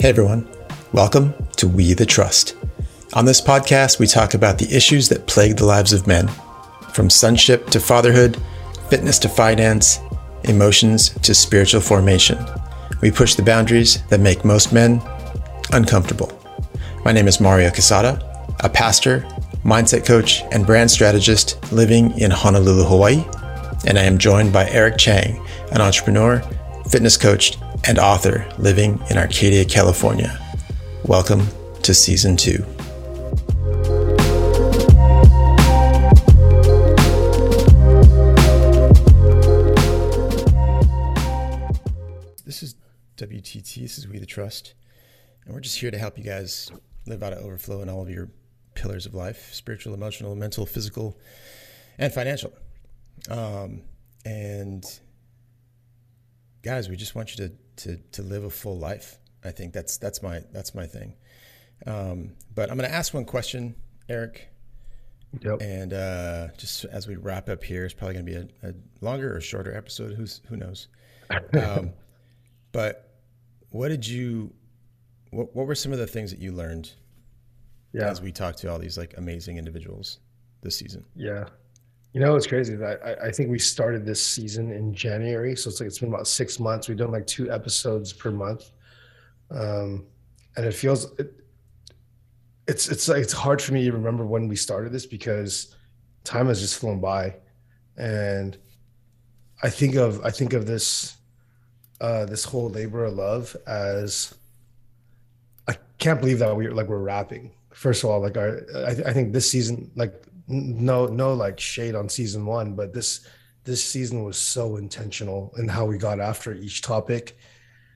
Hey everyone, welcome to We the Trust. On this podcast, we talk about the issues that plague the lives of men, from sonship to fatherhood, fitness to finance, emotions to spiritual formation. We push the boundaries that make most men uncomfortable. My name is Mario Casada, a pastor, mindset coach, and brand strategist living in Honolulu, Hawaii. And I am joined by Eric Chang, an entrepreneur, fitness coach, and author living in Arcadia, California. Welcome to season two. This is WTT. This is We the Trust. And we're just here to help you guys live out of overflow in all of your pillars of life spiritual, emotional, mental, physical, and financial. Um, and guys, we just want you to to to live a full life. I think that's that's my that's my thing. Um, but I'm going to ask one question, Eric. Yep. And uh, just as we wrap up here, it's probably going to be a, a, longer or shorter episode. Who's who knows? Um, but what did you? What What were some of the things that you learned? Yeah. As we talked to all these like amazing individuals this season. Yeah. You know, it's crazy that I, I think we started this season in January. So it's like, it's been about six months. We've done like two episodes per month. Um, and it feels, it, it's, it's like, it's hard for me to remember when we started this because time has just flown by. And I think of, I think of this, uh, this whole labor of love as, I can't believe that we're like, we're wrapping. First of all, like our, I, I think this season, like no no like shade on season one but this this season was so intentional in how we got after each topic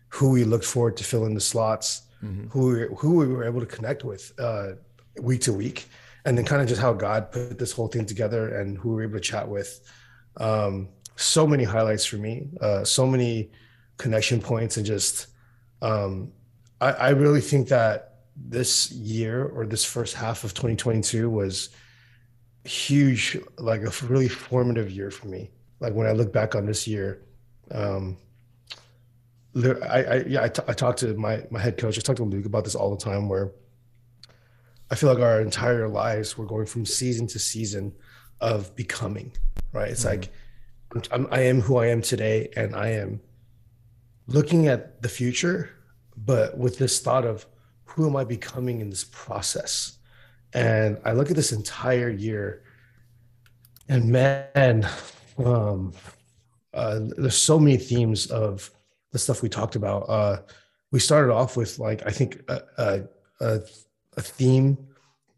who we looked forward to fill in the slots mm-hmm. who we, who we were able to connect with uh, week to week and then kind of just how god put this whole thing together and who we were able to chat with um, so many highlights for me uh, so many connection points and just um, I, I really think that this year or this first half of 2022 was huge, like a really formative year for me. Like when I look back on this year, um, I, I yeah, I, t- I talked to my my head coach. I talked to Luke about this all the time. Where I feel like our entire lives we're going from season to season of becoming. Right? It's mm-hmm. like I'm, I am who I am today, and I am looking at the future, but with this thought of who am I becoming in this process? And I look at this entire year, and man, um, uh, there's so many themes of the stuff we talked about. Uh, we started off with like I think a, a, a theme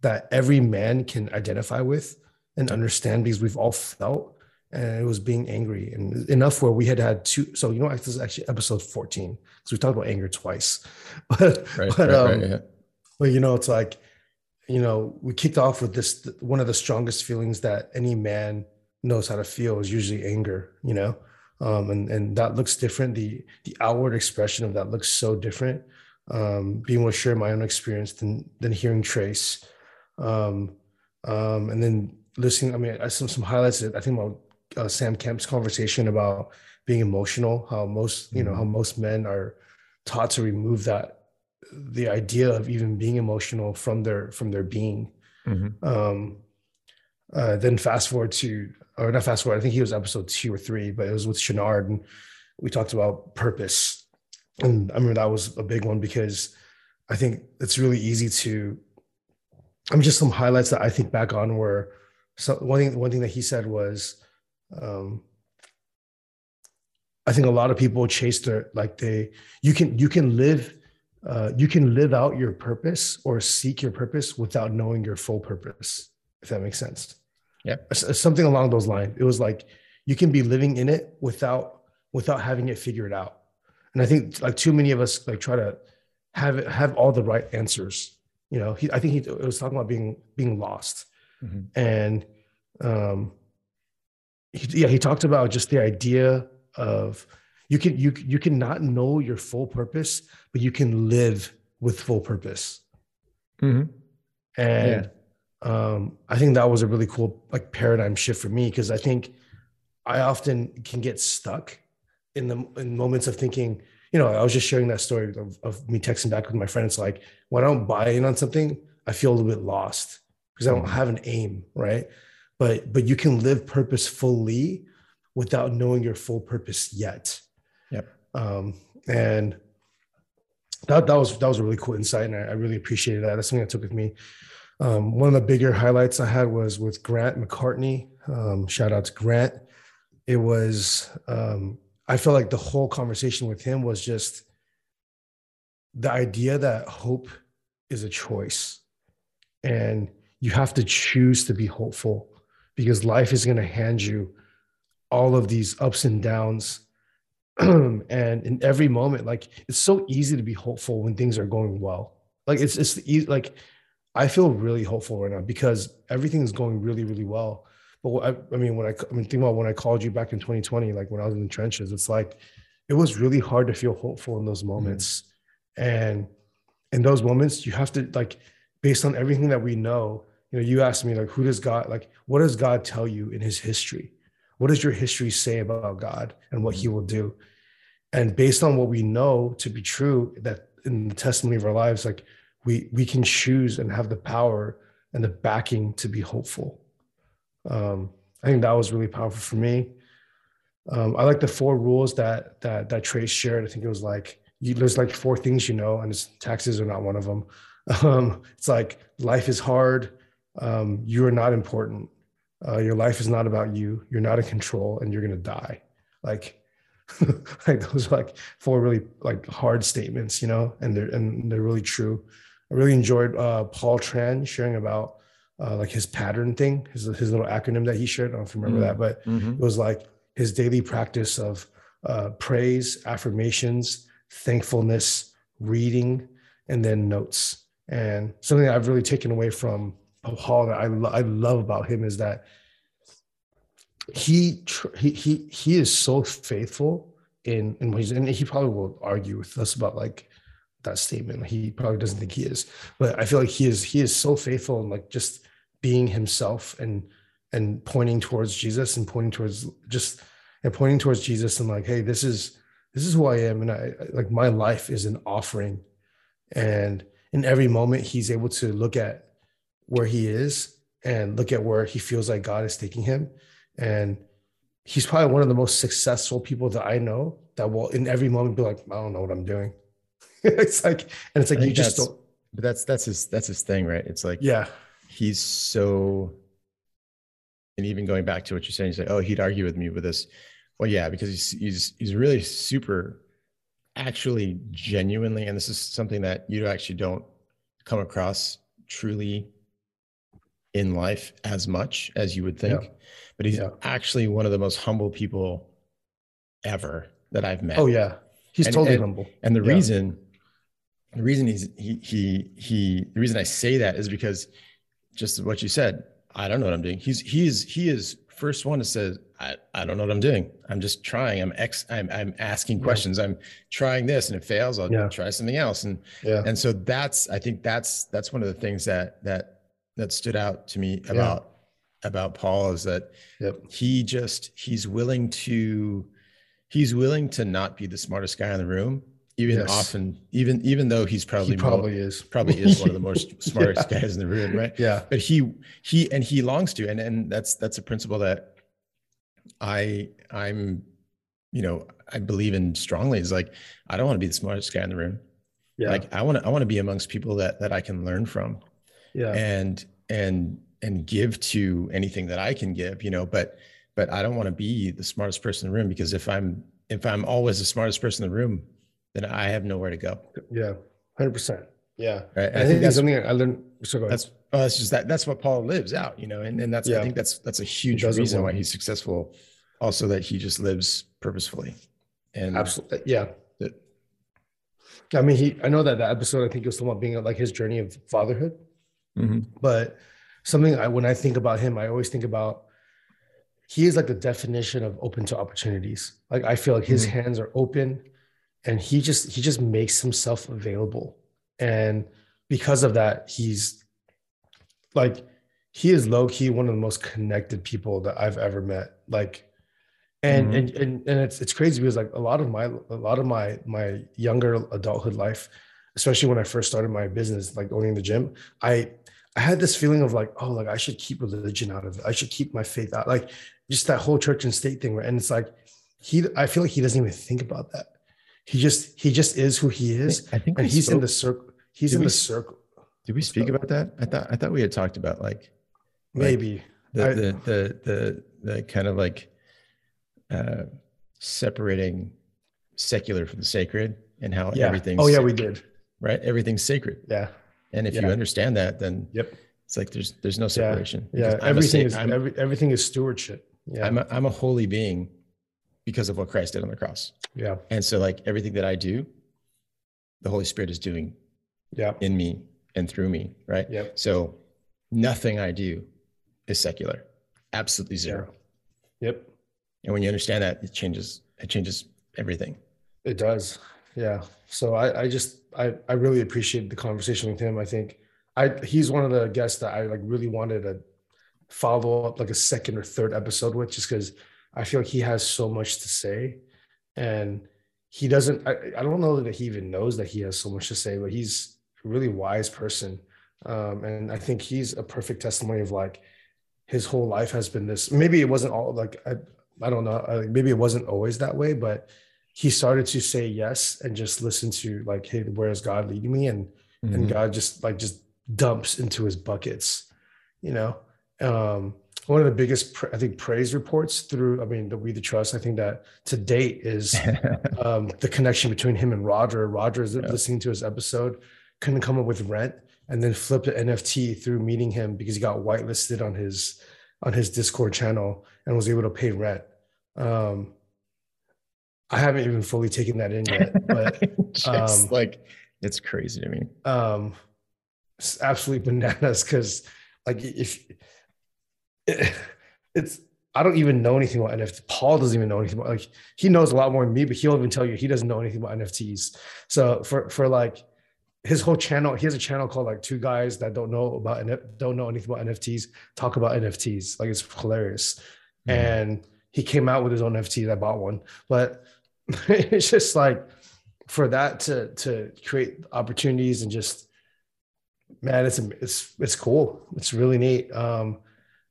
that every man can identify with and understand because we've all felt, and it was being angry and enough where we had had two. So you know, this is actually episode 14 because we talked about anger twice, but right, but right, um, right, yeah. but you know, it's like you know, we kicked off with this one of the strongest feelings that any man knows how to feel is usually anger, you know. Um, and and that looks different. The the outward expression of that looks so different. Um, being able to share my own experience than than hearing Trace, um, um, and then listening. I mean, I some some highlights. I think about uh, Sam Kemp's conversation about being emotional. How most you know how mm-hmm. most men are taught to remove that the idea of even being emotional from their from their being. Mm-hmm. Um, uh, then fast forward to, or not fast forward. I think he was episode two or three, but it was with Chenard, and we talked about purpose. And I remember that was a big one because I think it's really easy to. I mean, just some highlights that I think back on were so one thing. One thing that he said was, um, I think a lot of people chase their like they you can you can live uh, you can live out your purpose or seek your purpose without knowing your full purpose, if that makes sense. Yeah. Something along those lines. It was like you can be living in it without without having it figured out. And I think like too many of us like try to have it have all the right answers. You know, he, I think he was talking about being being lost. Mm-hmm. And um he, yeah, he talked about just the idea of you can you you cannot know your full purpose but you can live with full purpose mm-hmm. and yeah. um, i think that was a really cool like paradigm shift for me because i think i often can get stuck in the in moments of thinking you know, I was just sharing that story of, of me texting back with my friend. It's like when I don't buy in on something, I feel a little bit lost because I don't have an aim, right? But but you can live purposefully without knowing your full purpose yet. Um, and that that was that was a really cool insight, and I, I really appreciated that. That's something I took with me. Um, one of the bigger highlights I had was with Grant McCartney. Um, shout out to Grant. It was um, I felt like the whole conversation with him was just the idea that hope is a choice, and you have to choose to be hopeful because life is going to hand you all of these ups and downs and in every moment like it's so easy to be hopeful when things are going well like it's it's easy like i feel really hopeful right now because everything is going really really well but I, I mean when i i mean think about when i called you back in 2020 like when i was in the trenches it's like it was really hard to feel hopeful in those mm-hmm. moments mm-hmm. and in those moments you have to like based on everything that we know you know you asked me like who does god like what does god tell you in his history what does your history say about God and what he will do? And based on what we know to be true, that in the testimony of our lives, like we we can choose and have the power and the backing to be hopeful. Um, I think that was really powerful for me. Um, I like the four rules that that that Trace shared. I think it was like you, there's like four things you know, and taxes are not one of them. Um, it's like life is hard. Um, you are not important. Uh, your life is not about you. You're not in control, and you're gonna die. Like, like those are like four really like hard statements, you know, and they're and they're really true. I really enjoyed uh, Paul Tran sharing about uh, like his pattern thing, his his little acronym that he shared. I don't know if you remember mm-hmm. that, but mm-hmm. it was like his daily practice of uh, praise, affirmations, thankfulness, reading, and then notes. And something that I've really taken away from Paul that I, lo- I love about him is that he he he he is so faithful in in what he's and he probably will argue with us about like that statement. He probably doesn't think he is, but I feel like he is he is so faithful and like just being himself and and pointing towards Jesus and pointing towards just and pointing towards Jesus and like, hey, this is this is who I am, and I like my life is an offering, and in every moment he's able to look at where he is and look at where he feels like God is taking him. And he's probably one of the most successful people that I know that will in every moment be like, I don't know what I'm doing. it's like, and it's like you just don't. But that's that's his that's his thing, right? It's like yeah, he's so. And even going back to what you're saying, you say, "Oh, he'd argue with me with this." Well, yeah, because he's he's he's really super, actually genuinely, and this is something that you actually don't come across truly in life as much as you would think, yeah. but he's yeah. actually one of the most humble people ever that I've met. Oh yeah, he's and, totally and, humble. And the yeah. reason, the reason he's he he he, the reason I say that is because just what you said. I don't know what I'm doing. He's he's he is first one to say I, I don't know what I'm doing. I'm just trying. I'm ex I'm I'm asking questions. I'm trying this and it fails, I'll yeah. try something else. And yeah. and so that's I think that's that's one of the things that that that stood out to me about yeah. about Paul is that yep. he just he's willing to he's willing to not be the smartest guy in the room even yes. often even even though he's probably he probably more, is probably is one of the most smartest yeah. guys in the room right yeah but he he and he longs to and and that's that's a principle that i i'm you know i believe in strongly is like i don't want to be the smartest guy in the room yeah like i want to i want to be amongst people that that i can learn from yeah and and and give to anything that i can give you know but but i don't want to be the smartest person in the room because if i'm if i'm always the smartest person in the room then i have nowhere to go yeah 100% yeah right? I, I, think that's something i learned so that's oh, that's just that that's what paul lives out you know and, and that's yeah. i think that's that's a huge reason why he's successful also that he just lives purposefully and absolutely yeah I mean, he. I know that that episode. I think it was talking about being like his journey of fatherhood, Mm-hmm. But something I, when I think about him, I always think about he is like the definition of open to opportunities. Like I feel like his mm-hmm. hands are open and he just he just makes himself available. And because of that, he's like he is low key one of the most connected people that I've ever met. Like and mm-hmm. and, and and it's it's crazy because like a lot of my a lot of my my younger adulthood life especially when i first started my business like owning the gym i i had this feeling of like oh like i should keep religion out of it. I should keep my faith out. Like just that whole church and state thing Right? and it's like he i feel like he doesn't even think about that. He just he just is who he is i think and he's spoke, in the circle he's in we, the circle did we speak about that? I thought i thought we had talked about like, maybe. the, I, the the the the kind of like uh, separating secular from the sacred and how yeah. everything's oh yeah we did. right? Everything's sacred. Yeah and if yeah. you understand that then yep. it's like there's there's no separation. Yeah, yeah. everything is every, everything is stewardship. Yeah. I'm a, I'm a holy being because of what christ did on the cross. Yeah. And so like everything that i do the holy spirit is doing yeah. in me and through me right? Yep. So nothing i do is secular. Absolutely zero. Yeah. yep. And when you understand that it changes it changes everything. It does yeah. So i i just i i really appreciate the conversation with him. I think i he's one of the guests that i like really wanted to follow up like a second or third episode with just because i feel like he has so much to say. And he doesn't I, I don't know that he even knows that he has so much to say but he's a really wise person. Um, and i think he's a perfect testimony of like his whole life has been this maybe it wasn't all like I, I don't know. maybe it wasn't always that way, but he started to say yes and just listen to like, hey, where is God leading me? And mm-hmm. and God just like just dumps into his buckets, you know. Um, one of the biggest, I think, praise reports through, I mean, the We the Trust, I think that to date is um, the connection between him and Roger. Roger is yeah. listening to his episode, couldn't come up with rent, and then flipped an NFT through meeting him because he got whitelisted on his on his Discord channel and was able to pay rent. Um, I haven't even fully taken that in yet, but just um, like it's crazy to me. Um, it's absolutely bananas because like if it, it's I don't even know anything about NFTs. Paul doesn't even know anything about like he knows a lot more than me, but he'll even tell you he doesn't know anything about NFTs. So for for like his whole channel, he has a channel called like two guys that don't know about don't know anything about NFTs talk about NFTs. Like it's hilarious. Mm-hmm. And he came out with his own NFT. I bought one, but it's just like for that to to create opportunities and just man, it's it's it's cool. It's really neat. Um,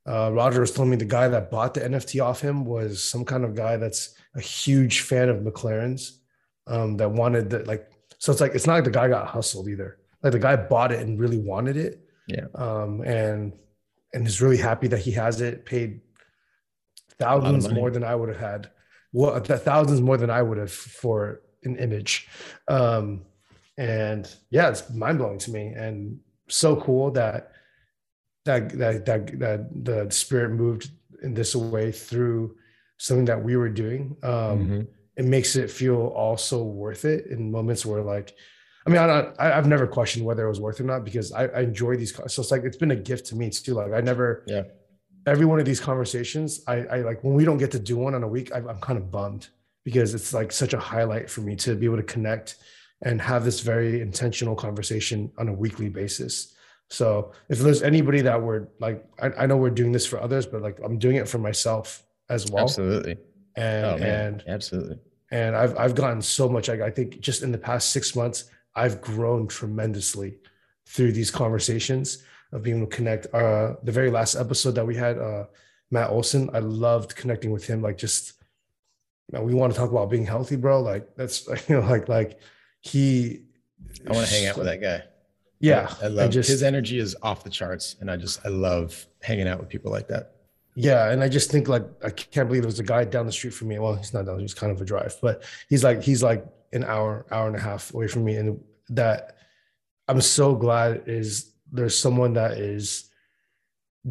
uh, Roger was telling me the guy that bought the NFT off him was some kind of guy that's a huge fan of McLaren's um, that wanted that like so it's like it's not like the guy got hustled either. Like the guy bought it and really wanted it. Yeah. Um, and and is really happy that he has it. Paid thousands more than I would have had. Well, thousands more than I would have for an image. Um, and yeah, it's mind blowing to me and so cool that that that that that the spirit moved in this way through something that we were doing. Um, mm-hmm it makes it feel also worth it in moments where like I mean, I, I have never questioned whether it was worth it or not because I, I enjoy these. So it's like it's been a gift to me too. Like I never, yeah. Every one of these conversations, I, I like when we don't get to do one on a week, I, I'm kind of bummed because it's like such a highlight for me to be able to connect and have this very intentional conversation on a weekly basis. So if there's anybody that we're like, I, I know we're doing this for others, but like I'm doing it for myself as well. Absolutely and oh, and absolutely and i've i've gotten so much I, I think just in the past six months i've grown tremendously through these conversations of being able to connect uh the very last episode that we had uh matt olson i loved connecting with him like just man, we want to talk about being healthy bro like that's you know like like he i want to hang out with that guy yeah i, I love just, his energy is off the charts and i just i love hanging out with people like that yeah, and I just think like I can't believe there's a guy down the street from me. Well, he's not down; he's kind of a drive, but he's like he's like an hour, hour and a half away from me, and that I'm so glad is there's someone that is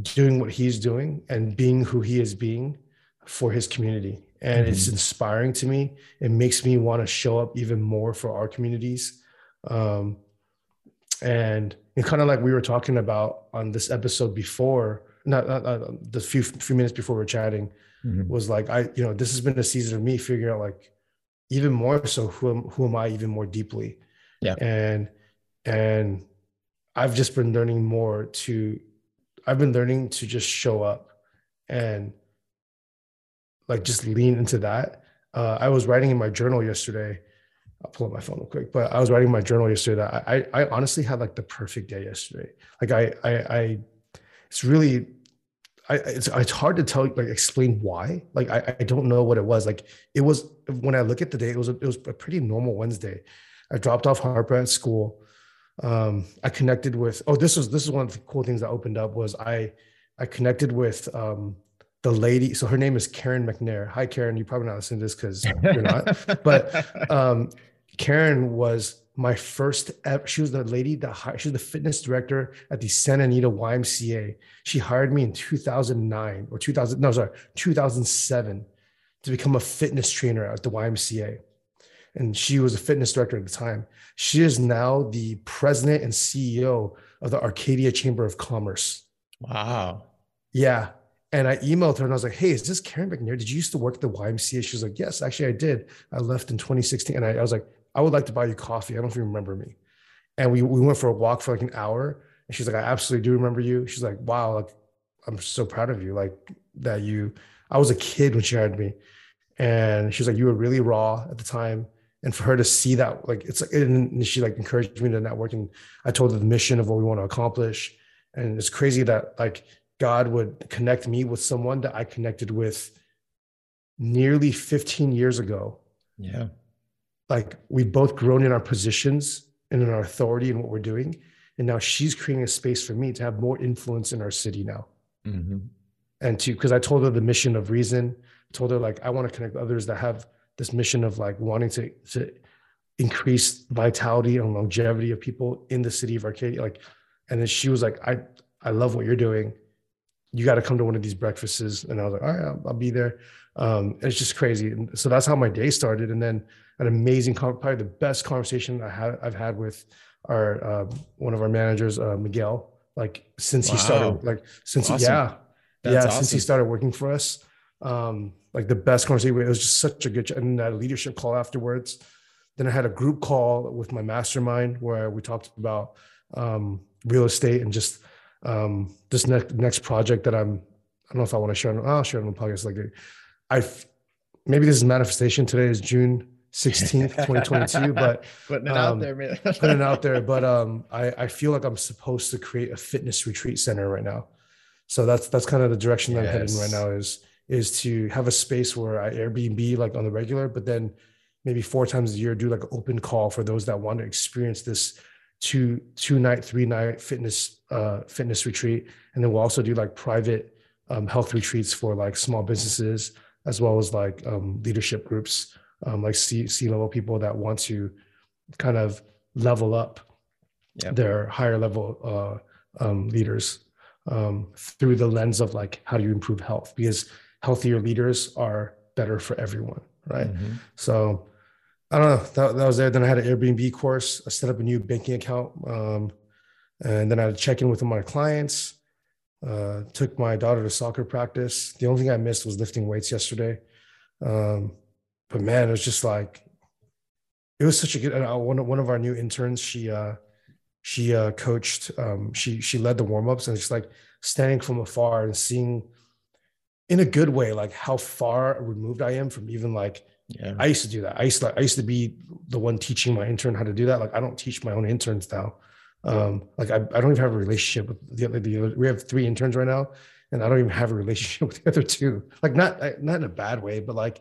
doing what he's doing and being who he is being for his community, and mm-hmm. it's inspiring to me. It makes me want to show up even more for our communities, um, and and kind of like we were talking about on this episode before not, not, not the few few minutes before we are chatting mm-hmm. was like I you know this has been a season of me figuring out like even more so who am, who am I even more deeply yeah and and I've just been learning more to I've been learning to just show up and like just lean into that. Uh, I was writing in my journal yesterday. I'll pull up my phone real quick, but I was writing my journal yesterday. That I, I honestly had like the perfect day yesterday. Like I, I, I it's really, I, it's, it's hard to tell, like explain why. Like I, I don't know what it was. Like it was when I look at the day, it was a, it was a pretty normal Wednesday. I dropped off Harper at school. Um, I connected with. Oh, this was this is one of the cool things that opened up was I I connected with um, the lady. So her name is Karen McNair. Hi, Karen. You probably not listening to this because you're not. but um, Karen was my first ever. She was the lady that hired, she was the fitness director at the Santa Anita YMCA. She hired me in 2009 or 2000. No, sorry, 2007 to become a fitness trainer at the YMCA. And she was a fitness director at the time. She is now the president and CEO of the Arcadia Chamber of Commerce. Wow. Yeah. And I emailed her and I was like, hey, is this Karen McNair? Did you used to work at the YMCA? She was like, yes, actually, I did. I left in 2016. And I, I was like, I would like to buy you coffee. I don't know if you remember me. And we, we went for a walk for like an hour. And she's like, I absolutely do remember you. She's like, wow, like, I'm so proud of you. Like that you, I was a kid when she hired me. And she's like, you were really raw at the time. And for her to see that, like, it's like, and she like encouraged me to network. And I told her the mission of what we want to accomplish. And it's crazy that like God would connect me with someone that I connected with nearly 15 years ago. Yeah. Like we both grown in our positions and in our authority and what we're doing. And now she's creating a space for me to have more influence in our city now. Mm-hmm. And to, because I told her the mission of reason, I told her like, I want to connect others that have this mission of like wanting to, to increase vitality and longevity of people in the city of Arcadia. Like, and then she was like, I, I love what you're doing you got to come to one of these breakfasts. And I was like, all right, I'll, I'll be there. Um, it's just crazy. And so that's how my day started. And then an amazing, probably the best conversation I have, I've had with our, uh, one of our managers, uh, Miguel, like since wow. he started, like since, awesome. he, yeah, that's yeah, awesome. since he started working for us, um, like the best conversation. It was just such a good, and that leadership call afterwards. Then I had a group call with my mastermind where we talked about um, real estate and just um, this next next project that I'm I don't know if I want to share. On, I'll share on the podcast. Like I, maybe this is manifestation. Today is June 16th, 2022. But putting it um, out there, man. putting it out there. But um, I I feel like I'm supposed to create a fitness retreat center right now. So that's that's kind of the direction yes. I'm heading right now. Is is to have a space where I Airbnb like on the regular, but then maybe four times a year do like an open call for those that want to experience this two two night three night fitness uh, fitness retreat and then we'll also do like private um, health retreats for like small businesses as well as like um, leadership groups um, like C, C level people that want to kind of level up yep. their higher level uh, um, leaders um, through the lens of like how do you improve health because healthier leaders are better for everyone right mm-hmm. so I don't know. That, that was there. Then I had an Airbnb course. I set up a new banking account. Um, and then I had check in with my clients. Uh, took my daughter to soccer practice. The only thing I missed was lifting weights yesterday. Um, but man, it was just like, it was such a good, uh, one, one of our new interns, she, uh, she, uh, coached, um, she, she led the warmups and just like standing from afar and seeing in a good way, like how far removed I am from even like yeah. I used to do that. I used to, I used to be the one teaching my intern how to do that. Like I don't teach my own interns now. Um, like I, I don't even have a relationship with the other, the other, we have three interns right now and I don't even have a relationship with the other two. Like not, not in a bad way, but like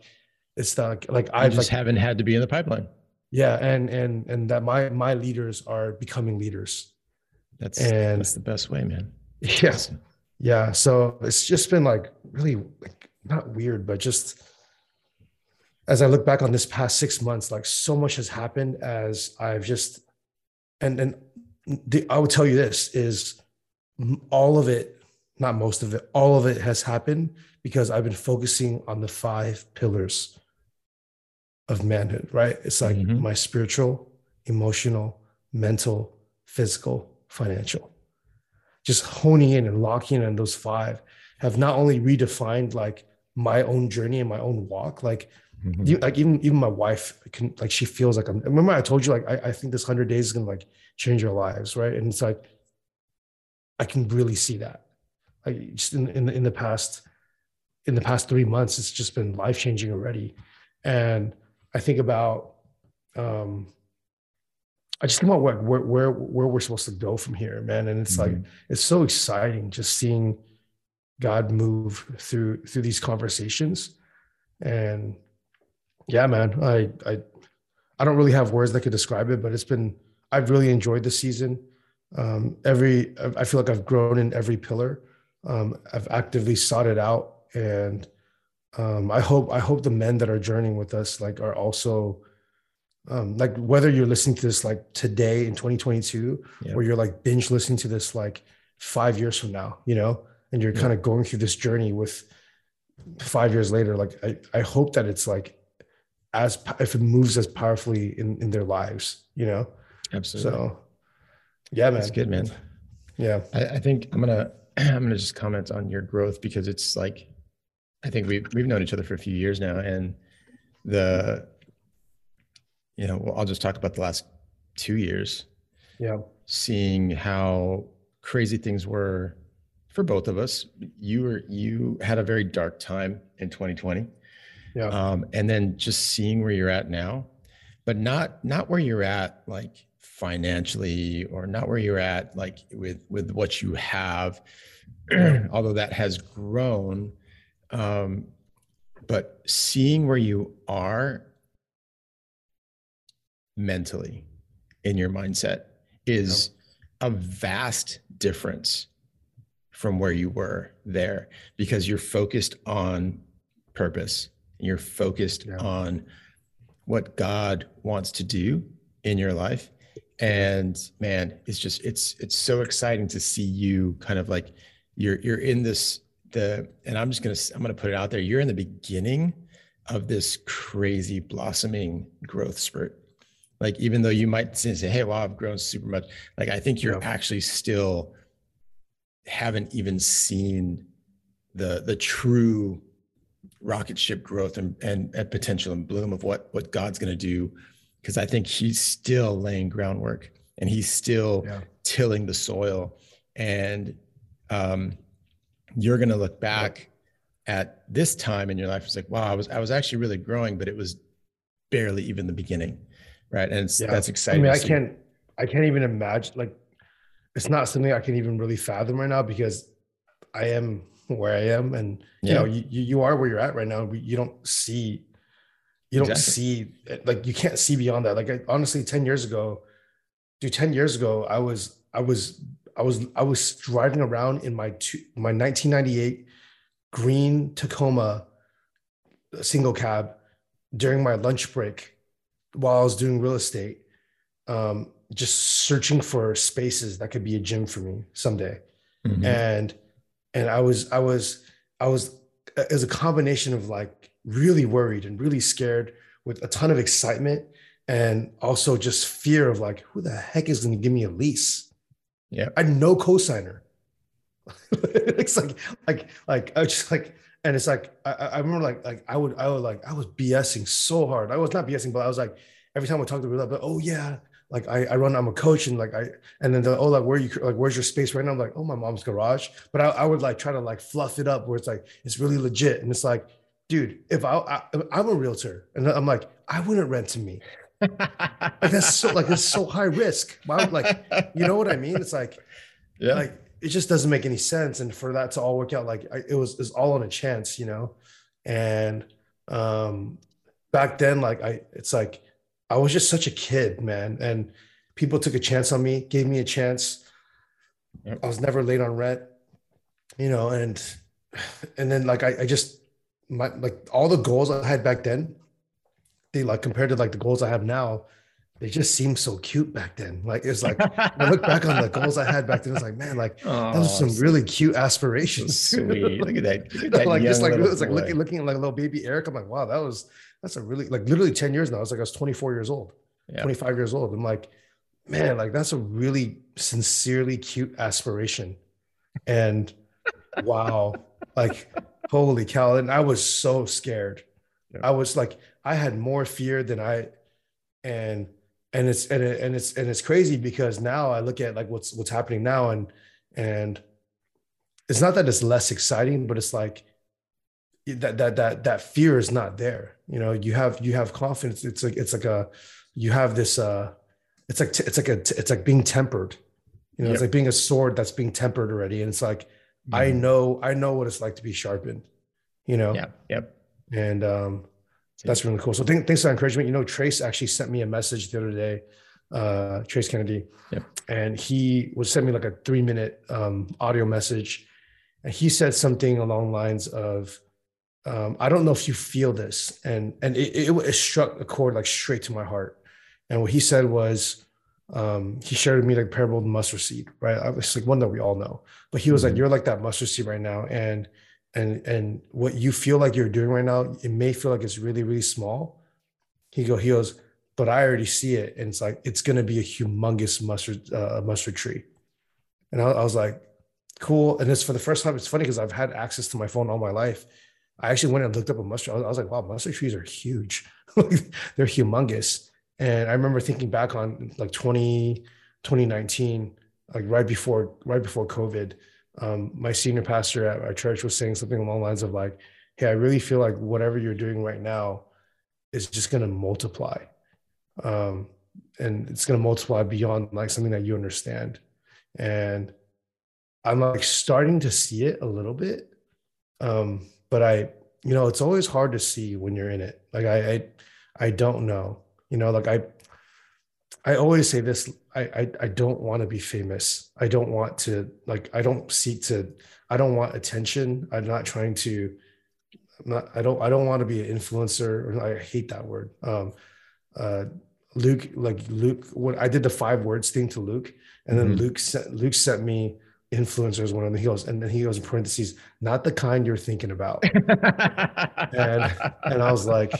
it's not like I just like, haven't had to be in the pipeline. Yeah. And, and, and that my, my leaders are becoming leaders. That's, and that's the best way, man. Yeah. Yeah. So it's just been like really like not weird, but just, as I look back on this past six months, like so much has happened as I've just, and and the, I would tell you this is all of it, not most of it, all of it has happened because I've been focusing on the five pillars of manhood, right? It's like mm-hmm. my spiritual, emotional, mental, physical, financial. Just honing in and locking in those five have not only redefined like my own journey and my own walk, like Mm-hmm. You, like even even my wife can like she feels like I'm. Remember I told you like I, I think this hundred days is gonna like change our lives, right? And it's like I can really see that. Like just in in, in the past in the past three months, it's just been life changing already. And I think about, um, I just think about where, where, where, where we're supposed to go from here, man. And it's mm-hmm. like, it's so exciting just seeing God move through, through these conversations. And yeah, man, I, I, I don't really have words that could describe it, but it's been, I've really enjoyed the season. Um, every, I feel like I've grown in every pillar. Um, I've actively sought it out and um, I hope I hope the men that are journeying with us like are also um, like whether you're listening to this like today in 2022 yeah. or you're like binge listening to this like five years from now, you know, and you're yeah. kind of going through this journey with five years later. Like I, I hope that it's like as if it moves as powerfully in in their lives, you know. Absolutely. So yeah, man, that's good, man. Yeah, I, I think I'm gonna I'm gonna just comment on your growth because it's like I think we've we've known each other for a few years now, and the you know well, I'll just talk about the last two years. Yeah, seeing how crazy things were for both of us. You were you had a very dark time in 2020. Yeah, um, and then just seeing where you're at now, but not not where you're at like financially or not where you're at like with with what you have although that has grown um, but seeing where you are mentally in your mindset is a vast difference from where you were there because you're focused on purpose. You're focused yeah. on what god wants to do in your life. And man it's just it's it's so exciting to see you kind of like you're you're in this the and i'm just gonna i'm gonna put it out there. You're in the beginning of this crazy blossoming growth spurt like even though you might say hey wow i've grown super much like i think you're yeah. actually still haven't even seen the the true rocket ship growth and, and, and potential and bloom of what what god's going to do because i think he's still laying groundwork and he's still yeah. tilling the soil and um you're going to look back at this time in your life it's like wow i was i was actually really growing but it was barely even the beginning right and yeah. that's exciting i mean i can't i can't even imagine like it's not something i can even really fathom right now because i am where i am and yeah. you know you, you are where you're at right now you don't see you don't exactly. see like you can't see beyond that like I, honestly 10 years ago dude 10 years ago i was i was I was I was driving around in my two, my 1998 green Tacoma single cab during my lunch break while I was doing real estate, um, just searching for spaces that could be a gym for me someday. Mm-hmm. And and I was I was I was as a combination of like really worried and really scared with a ton of excitement and also just fear of like who the heck is going to give me a lease yeah. I had no cosigner. it's like, like, like, I was just like, and it's like, I, I remember like, like I would, I would like, I was BSing so hard. I was not BSing, but I was like, every time I talk to people, like, oh yeah, like I, I run, I'm a coach, and like I, and then the oh like where you like where's your space right now? I'm like, oh my mom's garage, but I, I would like try to like fluff it up where it's like it's really legit, and it's like, dude, if I, I I'm a realtor, and I'm like, I wouldn't rent to me like that's so like it's so high risk. Why like you know what I mean? It's like yeah, like it just doesn't make any sense. And for that to all work out, like I, it was it's all on a chance, you know. And um back then, like I it's like I was just such a kid, man. And people took a chance on me, gave me a chance. Yep. I was never late on rent, you know, and and then like I, I just my like all the goals I had back then they like compared to like the goals I have now, they just seemed so cute back then. Like it's like I look back on the goals I had back then. It's like man, like oh, those are some really cute aspirations. So sweet. look at that. Look at that like just like it's like looking looking at like a little baby Eric. I'm like, wow, that was that's a really like literally 10 years now. I was like I was 24 years old, yeah. 25 years old. I'm like, man, like that's a really sincerely cute aspiration. And wow, like holy cow. And I was so scared. Yeah. I was like, I had more fear than I, and and it's and, it, and it's and it's crazy because now I look at like what's what's happening now and and it's not that it's less exciting, but it's like that that that that fear is not there. You know, you have you have confidence. It's like it's like a you have this uh it's like it's like a it's like being tempered. You know, yep. it's like being a sword that's being tempered already. And it's like mm-hmm. I know I know what it's like to be sharpened. You know. Yeah. Yep. And um that's really cool. So th- thanks for that encouragement. You know, Trace actually sent me a message the other day, uh, Trace Kennedy, yep. and he was sent me like a three minute um, audio message, and he said something along the lines of, um, "I don't know if you feel this," and and it, it, it, struck a chord like straight to my heart. And what he said was, um, he shared with me like parable of the mustard seed, right? It's like one that we all know, but he was mm-hmm. like, "You're like that mustard seed right now," and and and what you feel like you're doing right now, it may feel like it's really really small. He go he goes, but I already see it, and it's like it's gonna be a humongous mustard uh, mustard tree. And I, I was like, cool. And it's for the first time. It's funny because I've had access to my phone all my life. I actually went and looked up a mustard. I was, like, wow, mustard trees are huge. They're humongous. And I remember thinking back on like 20, 2019, like right before right before COVID um, my senior pastor at our church was saying something along the lines of like, "Hey, I really feel like whatever you're doing right now is just going to multiply, um, and it's going to multiply beyond like something that you understand." And I'm like starting to see it a little bit, um, but I, you know, it's always hard to see when you're in it. Like I, I, I don't know. You know, like I, I always say this I, I, I don't want to be famous. I don't want to like I don't seek to I don't want attention. I'm not trying to I'm not I don't I don't want to be an influencer. I hate that word. Um uh Luke like Luke when I did the five words thing to Luke and then mm-hmm. Luke sent Luke sent me influencers one of the heels and then he goes in parentheses not the kind you're thinking about and and I was like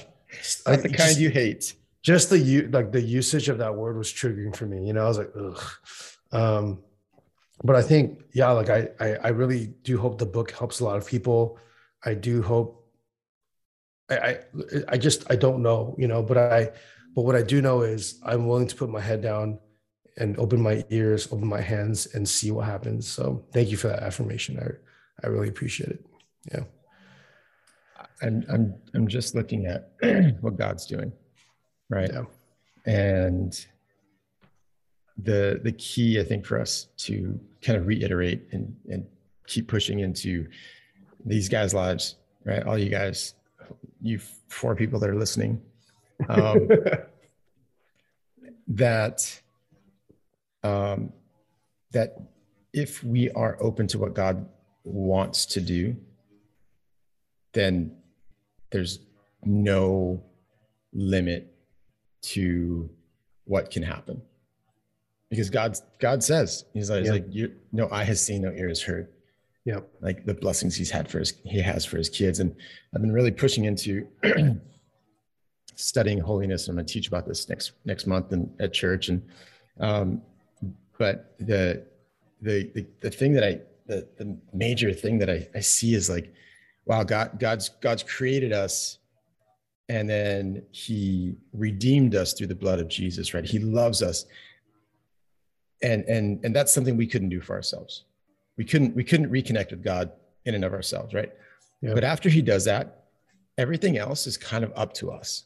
not the kind just, you hate just the like the usage of that word was triggering for me. You know, I was like, ugh. Um, but I think, yeah, like I, I, I really do hope the book helps a lot of people. I do hope. I, I, I just, I don't know, you know, but I, but what I do know is I'm willing to put my head down and open my ears, open my hands, and see what happens. So thank you for that affirmation. I, I really appreciate it. Yeah. I'm, I'm, I'm just looking at what God's doing right? Yeah. And the the key, I think, for us to kind of reiterate and and keep pushing into these guys' lives, right? All you guys, you four people that are listening, um, that um, that if we are open to what God wants to do, then there's no limit to what can happen. Because god god says he's like, like you no eye has seen no ear has heard. Yeah like the blessings he's had for his he has for his kids. And i've been really pushing into studying holiness. And i'm going to teach about this next next month in, at church. And um but the the the, the thing that i the, the major thing that I, I see is like wow god god's god's created us and then he redeemed us through the blood of jesus right? He loves us. And and and that's something we couldn't do for ourselves. We couldn't we couldn't reconnect with god in and of ourselves right? Yeah. but after he does that everything else is kind of up to us.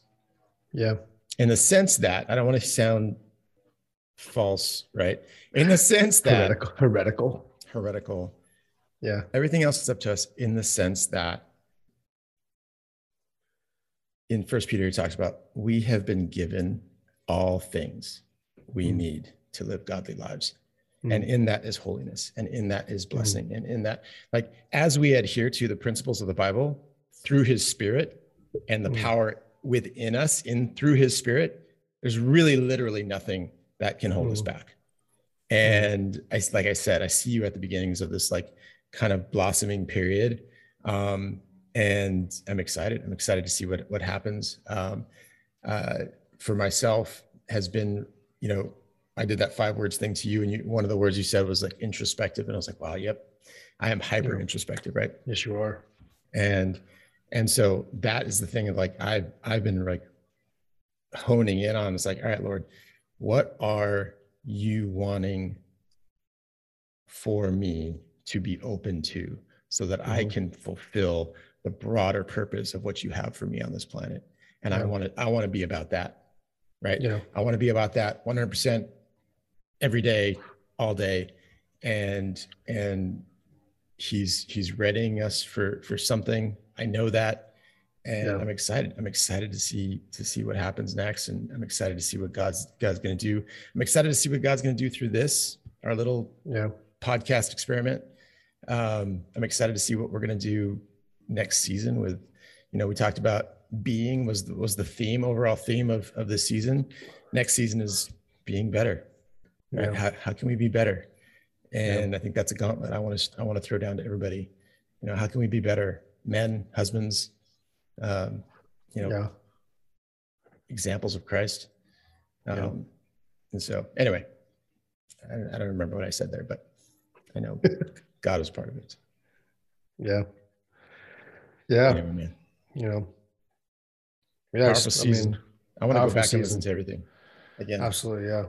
Yeah. In the sense that i don't want to sound false right? In the sense that heretical heretical. Heretical. Yeah. Everything else is up to us in the sense that in First Peter, he talks about we have been given all things we mm. need to live godly lives. Mm. And in that is holiness, and in that is hmm. blessing, mm. and in that, like as we adhere to the principles of the Bible through His Spirit and the hmm. power within us, in through His Spirit, there's really literally nothing that can hold us hmm. back. And I, like I said, I see you at the beginnings of this like kind of blossoming period. Um, and I'm excited. I'm excited to see what what happens. Um, uh, for myself, has been you know I did that five words thing to you, and you, one of the words you said was like introspective, and I was like, wow, yep, I am hyper introspective, right? Yes, you are. And and so that is the thing of like I've I've been like honing in on. It's like, all right, Lord, what are you wanting for me to be open to, so that mm-hmm. I can fulfill the broader purpose of what you have for me on this planet. And yeah. I want to, I want to be about that. Right. Yeah. I want to be about that 100% every day, all day. And, and he's, he's readying us for, for something. I know that. And yeah. I'm excited. I'm excited to see, to see what happens next. And I'm excited to see what God's, God's going to do. I'm excited to see what God's going to do through this, our little yeah. podcast experiment. Um, I'm excited to see what we're going to do next season with, you know, we talked about being was the, was the theme overall theme of, of this season. Next season is being better. Right? Yeah. How, how can we be better? And yeah. I think that's a gauntlet I want to I want to throw down to everybody. You know, how can we be better? Men, husbands, um, you know, yeah. examples of Christ. Um. And so, anyway, I, I don't remember what I said there, but I know God is part of it. Yeah. Yeah. Anyway, man. You know, yeah, powerful season. Mean, I want to go back season. and listen to everything again. Absolutely, yeah.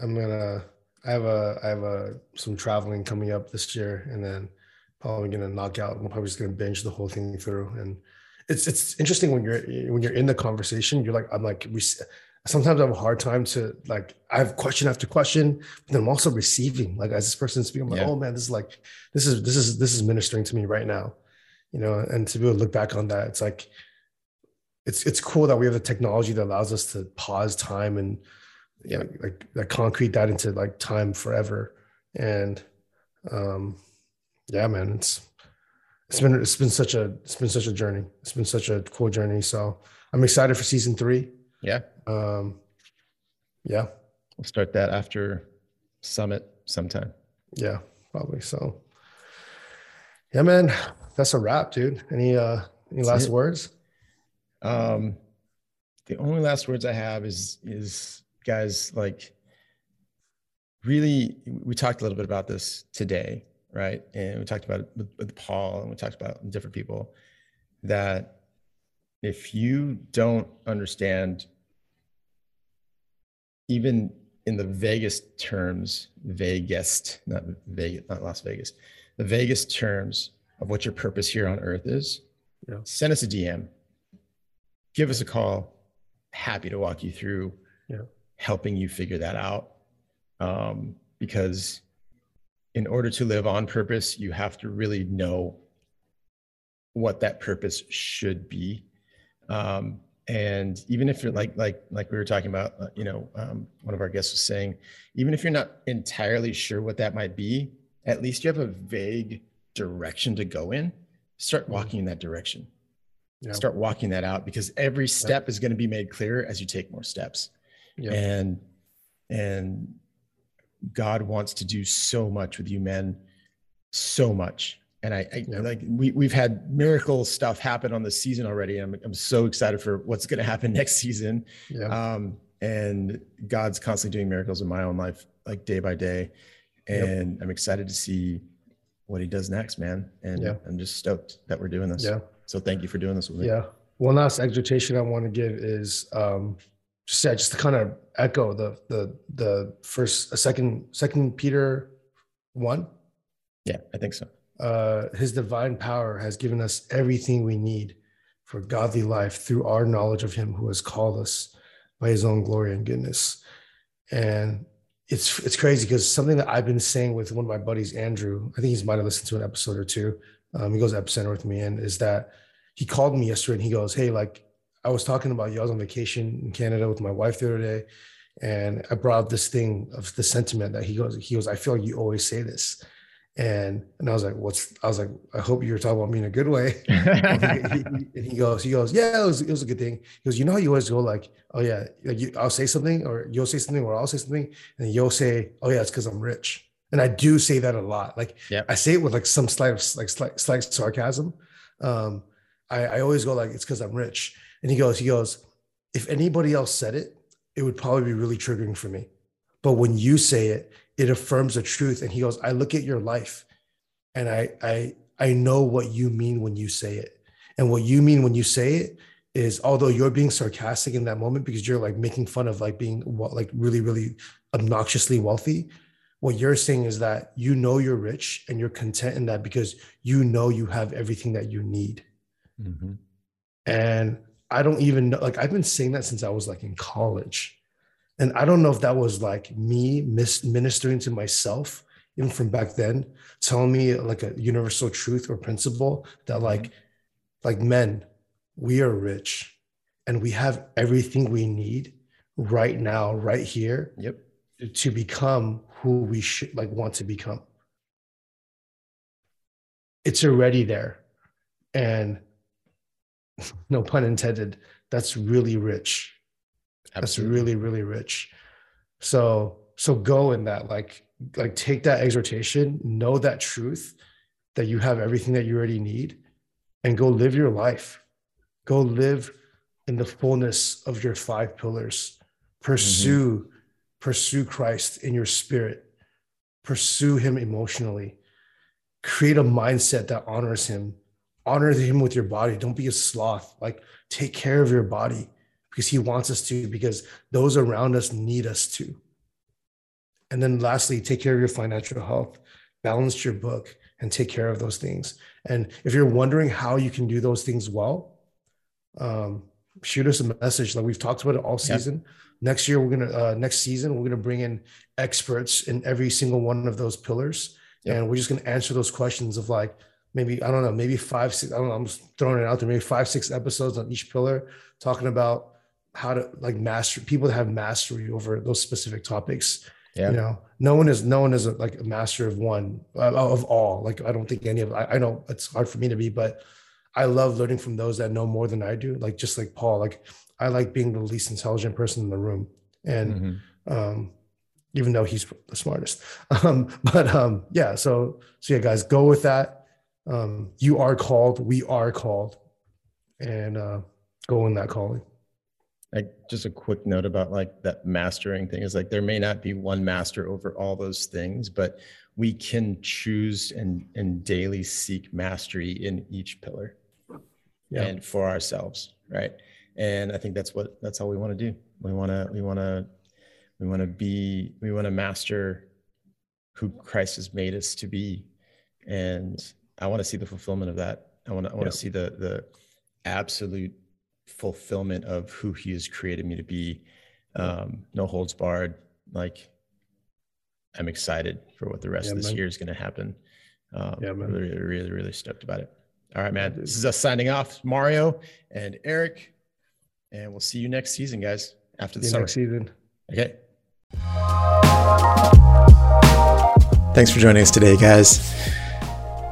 I'm gonna. I have a. I have a some traveling coming up this year, and then probably gonna knock out. I'm probably just gonna binge the whole thing through. And it's it's interesting when you're when you're in the conversation. You're like, I'm like, we. Sometimes I have a hard time to like. I have question after question, but then I'm also receiving. Like as this person speaking, I'm like, yeah. oh man, this is like, this is this is this is ministering to me right now, you know. And to be able to look back on that, it's like it's it's cool that we have the technology that allows us to pause time and yeah, like, like that concrete that into like time forever. And um yeah, man, it's it's been it's been such a it's been such a journey. It's been such a cool journey. So I'm excited for season three. Yeah. Um yeah. We'll start that after summit sometime. Yeah, probably. So yeah, man, that's a wrap, dude. Any uh any that's last it. words? Um, the only last words I have is is guys like really we talked a little bit about this today, right? And we talked about it with, with Paul and we talked about different people that if you don't understand even in the vaguest terms, vaguest, not Vegas, not Las Vegas, the vaguest terms of what your purpose here on earth is, yeah. send us a DM give us a call. Happy to walk you through yeah. helping you figure that out. Um, because in order to live on purpose, you have to really know what that purpose should be. Um, and even if you're like like like we were talking about, uh, you know, um, one of our guests was saying, even if you're not entirely sure what that might be, at least you have a vague direction to go in. Start mm-hmm. walking in that direction yeah. start walking that out because every step yeah. is going to be made clearer as you take more steps yeah. and and god wants to do so much with you men so much and i, I like we, we've had miracle stuff happen on the season already I'm, I'm so excited for what's going to happen next season um, and god's constantly doing miracles in my own life like day by day and i'm excited to see what he does next man and i'm just stoked that we're doing this yeah so thank you for doing this with me. Yeah. One last exhortation I want to give is um, just yeah, just to kind of echo the the the first a second second Peter one. Yeah, I think so. Uh, his divine power has given us everything we need for godly life through our knowledge of him who has called us by his own glory and goodness. And it's it's crazy because something that I've been saying with one of my buddies, Andrew, I think he might have listened to an episode or two um, he goes epicenter with me and is that he called me yesterday and he goes hey like i was talking about you i was on vacation in canada with my wife the other day and i brought up this thing of the sentiment that he goes he goes i feel like you always say this and and I was like, "What's?" I was like, "I hope you're talking about me in a good way." and, he, he, and, he, goes, "He goes, yeah, it was, it was a good thing." He goes, "You know how you always go like, oh yeah, like you, I'll say something, or you'll say something, or I'll say something, and you'll say, oh yeah, it's because I'm rich." and I do say that a lot. Like yep. I say it with like some slight of like slight, slight sarcasm. Um, I, I always go like it's because I'm rich. And he goes, he goes, if anybody else said it, it would probably be really triggering for me. But when you say it, it affirms the truth. And he goes, I look at your life and I I I know what you mean when you say it. And what you mean when you say it is although you're being sarcastic in that moment because you're like making fun of like being like really, really obnoxiously wealthy, what you're saying is that you know you're rich and you're content in that because you know you have everything that you need Mm-hmm. And I don't even know, like, I've been saying that since I was like in college. And I don't know if that was like me ministering to myself, even from back then, telling me like a universal truth or principle that, like, mm-hmm. like men, we are rich and we have everything we need right now, right here. Yep. To become who we should like want to become. It's already there. And no pun intended, that's really rich. That's really, really rich. So so go in that, like, like take that exhortation, know that truth that you have everything that you already need, and go live your life. Go live in the fullness of your five pillars. Pursue, mm-hmm. pursue Christ in your spirit. Pursue him emotionally. Create a mindset that honors him honor him with your body. Don't be a sloth. Like take care of your body because he wants us to, because those around us need us to. And then lastly, take care of your financial health, balance your book, and take care of those things. And if you're wondering how you can do those things well, um, shoot us a message. Like we've talked about it all season. Yeah. Next year, we're gonna uh, next season we're gonna bring in experts in every single one of those pillars, yeah. and we're just gonna answer those questions of like, maybe I don't know, maybe five, six. I don't know. I'm just throwing it out there. Maybe five, six episodes on each pillar, talking about how to like master people that have mastery over those specific topics. Yeah. You know, no one is no one is a, like a master of one uh, of all. Like I don't think any of I, I know it's hard for me to be, but I love learning from those that know more than I do. Like just like Paul, like I like being the least intelligent person in the room, and mm-hmm. um, even though he's the smartest. Um, but um, yeah, so so yeah, guys, go with that um, you are called, we are called, and uh, go in that calling. Like just a quick note about like that mastering thing is like there may not be one master over all those things, but we can choose and and daily seek mastery in each pillar, yeah. and for ourselves, right? And I think that's what that's all we want to do. We want to we want to we want to be we want to master who Christ has made us to be, and I want to see the fulfillment of that. I want to, I want to see the, the absolute fulfillment of who he has created me to be. Um, no holds barred. Like I'm excited for what the rest yeah, of this man. year is going to happen. Um, yeah, man. Really, really, really stoked about it. All right, man. This is us signing off, Mario and Eric, and we'll see you next season, guys. After the summer. next season. Okay. Thanks for joining us today, guys.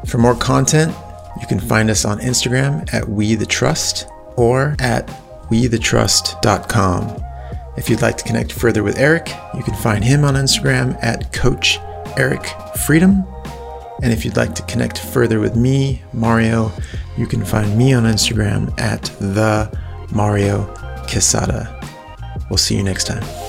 For more content, you can find us on Instagram at We the Trust or at wethetrust.com. If you'd like to connect further with Eric, you can find him on Instagram at Coach Eric Freedom. And if you'd like to connect further with me, Mario, you can find me on Instagram at the Mario Quesada. We'll see you next time.